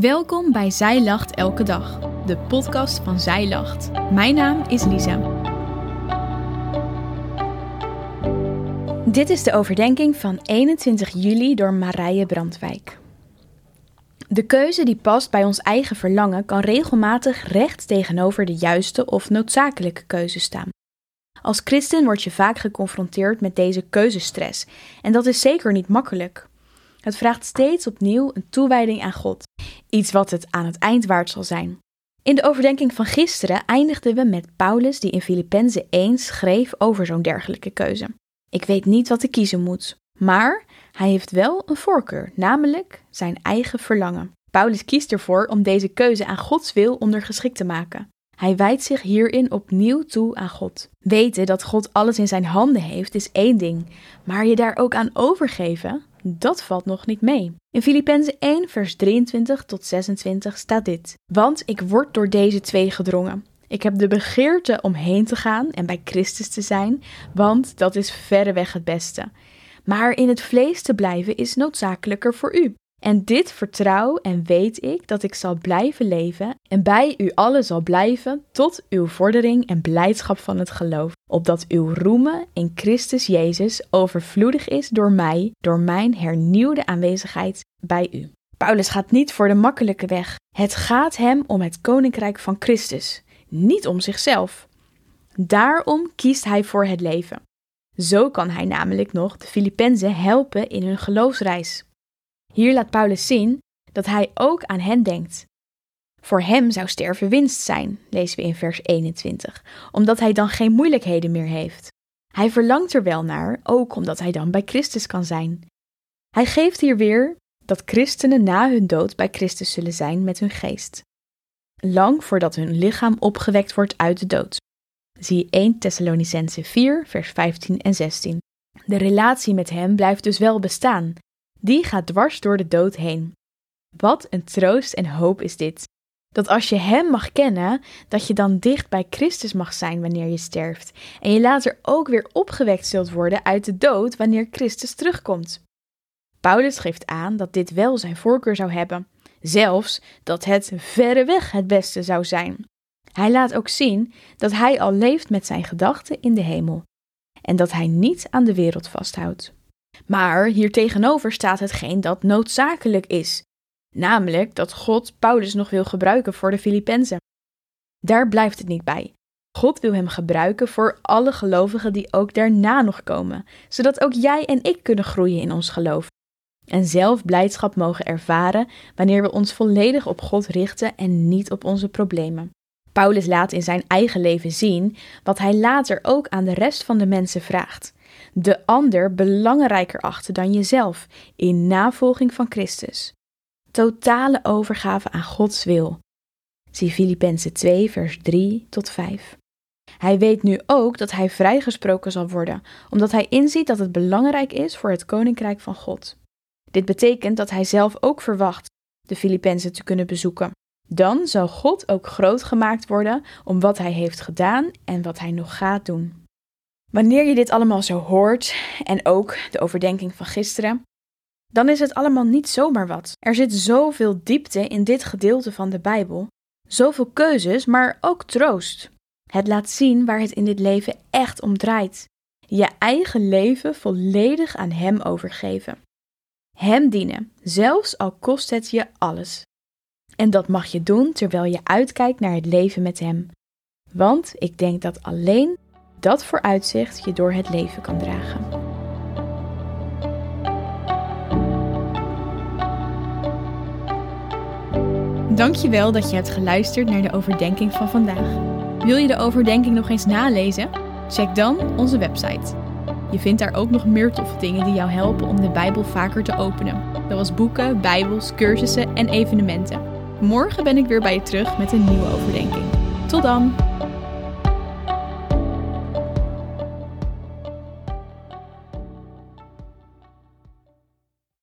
Welkom bij Zij Lacht Elke Dag, de podcast van Zij Lacht. Mijn naam is Lisa. Dit is de overdenking van 21 juli door Marije Brandwijk. De keuze die past bij ons eigen verlangen kan regelmatig recht tegenover de juiste of noodzakelijke keuze staan. Als christen word je vaak geconfronteerd met deze keuzestress en dat is zeker niet makkelijk. Het vraagt steeds opnieuw een toewijding aan God, iets wat het aan het eind waard zal zijn. In de overdenking van gisteren eindigden we met Paulus die in Filippenzen 1 schreef over zo'n dergelijke keuze. Ik weet niet wat ik kiezen moet, maar hij heeft wel een voorkeur, namelijk zijn eigen verlangen. Paulus kiest ervoor om deze keuze aan Gods wil ondergeschikt te maken. Hij wijdt zich hierin opnieuw toe aan God. Weten dat God alles in zijn handen heeft is één ding, maar je daar ook aan overgeven, dat valt nog niet mee. In Filippenzen 1, vers 23 tot 26 staat dit: Want ik word door deze twee gedrongen. Ik heb de begeerte om heen te gaan en bij Christus te zijn, want dat is verreweg het beste. Maar in het vlees te blijven is noodzakelijker voor u. En dit vertrouw en weet ik dat ik zal blijven leven en bij u allen zal blijven tot uw vordering en blijdschap van het geloof, opdat uw roemen in Christus Jezus overvloedig is door mij, door mijn hernieuwde aanwezigheid bij u. Paulus gaat niet voor de makkelijke weg. Het gaat hem om het koninkrijk van Christus, niet om zichzelf. Daarom kiest hij voor het leven. Zo kan hij namelijk nog de Filippenzen helpen in hun geloofsreis. Hier laat Paulus zien dat hij ook aan hen denkt. Voor hem zou sterven winst zijn, lezen we in vers 21, omdat hij dan geen moeilijkheden meer heeft. Hij verlangt er wel naar, ook omdat hij dan bij Christus kan zijn. Hij geeft hier weer dat christenen na hun dood bij Christus zullen zijn met hun geest. Lang voordat hun lichaam opgewekt wordt uit de dood. Zie 1 Thessalonicense 4, vers 15 en 16. De relatie met hem blijft dus wel bestaan, die gaat dwars door de dood heen. Wat een troost en hoop is dit. Dat als je Hem mag kennen, dat je dan dicht bij Christus mag zijn wanneer je sterft. En je later ook weer opgewekt zult worden uit de dood wanneer Christus terugkomt. Paulus geeft aan dat dit wel zijn voorkeur zou hebben. Zelfs dat het verreweg het beste zou zijn. Hij laat ook zien dat hij al leeft met zijn gedachten in de hemel. En dat hij niet aan de wereld vasthoudt. Maar hier tegenover staat hetgeen dat noodzakelijk is, namelijk dat God Paulus nog wil gebruiken voor de Filippenzen. Daar blijft het niet bij. God wil hem gebruiken voor alle gelovigen die ook daarna nog komen, zodat ook jij en ik kunnen groeien in ons geloof. En zelf blijdschap mogen ervaren wanneer we ons volledig op God richten en niet op onze problemen. Paulus laat in zijn eigen leven zien wat hij later ook aan de rest van de mensen vraagt de ander belangrijker achten dan jezelf in navolging van Christus. Totale overgave aan Gods wil. Zie Filippenzen 2, vers 3 tot 5. Hij weet nu ook dat hij vrijgesproken zal worden, omdat hij inziet dat het belangrijk is voor het koninkrijk van God. Dit betekent dat hij zelf ook verwacht de Filippenzen te kunnen bezoeken. Dan zal God ook groot gemaakt worden om wat hij heeft gedaan en wat hij nog gaat doen. Wanneer je dit allemaal zo hoort en ook de overdenking van gisteren, dan is het allemaal niet zomaar wat. Er zit zoveel diepte in dit gedeelte van de Bijbel, zoveel keuzes, maar ook troost. Het laat zien waar het in dit leven echt om draait. Je eigen leven volledig aan Hem overgeven. Hem dienen, zelfs al kost het je alles. En dat mag je doen terwijl je uitkijkt naar het leven met Hem. Want ik denk dat alleen dat vooruitzicht je door het leven kan dragen. Dankjewel dat je hebt geluisterd naar de overdenking van vandaag. Wil je de overdenking nog eens nalezen? Check dan onze website. Je vindt daar ook nog meer toffe dingen die jou helpen om de Bijbel vaker te openen. Zoals boeken, Bijbels, cursussen en evenementen. Morgen ben ik weer bij je terug met een nieuwe overdenking. Tot dan!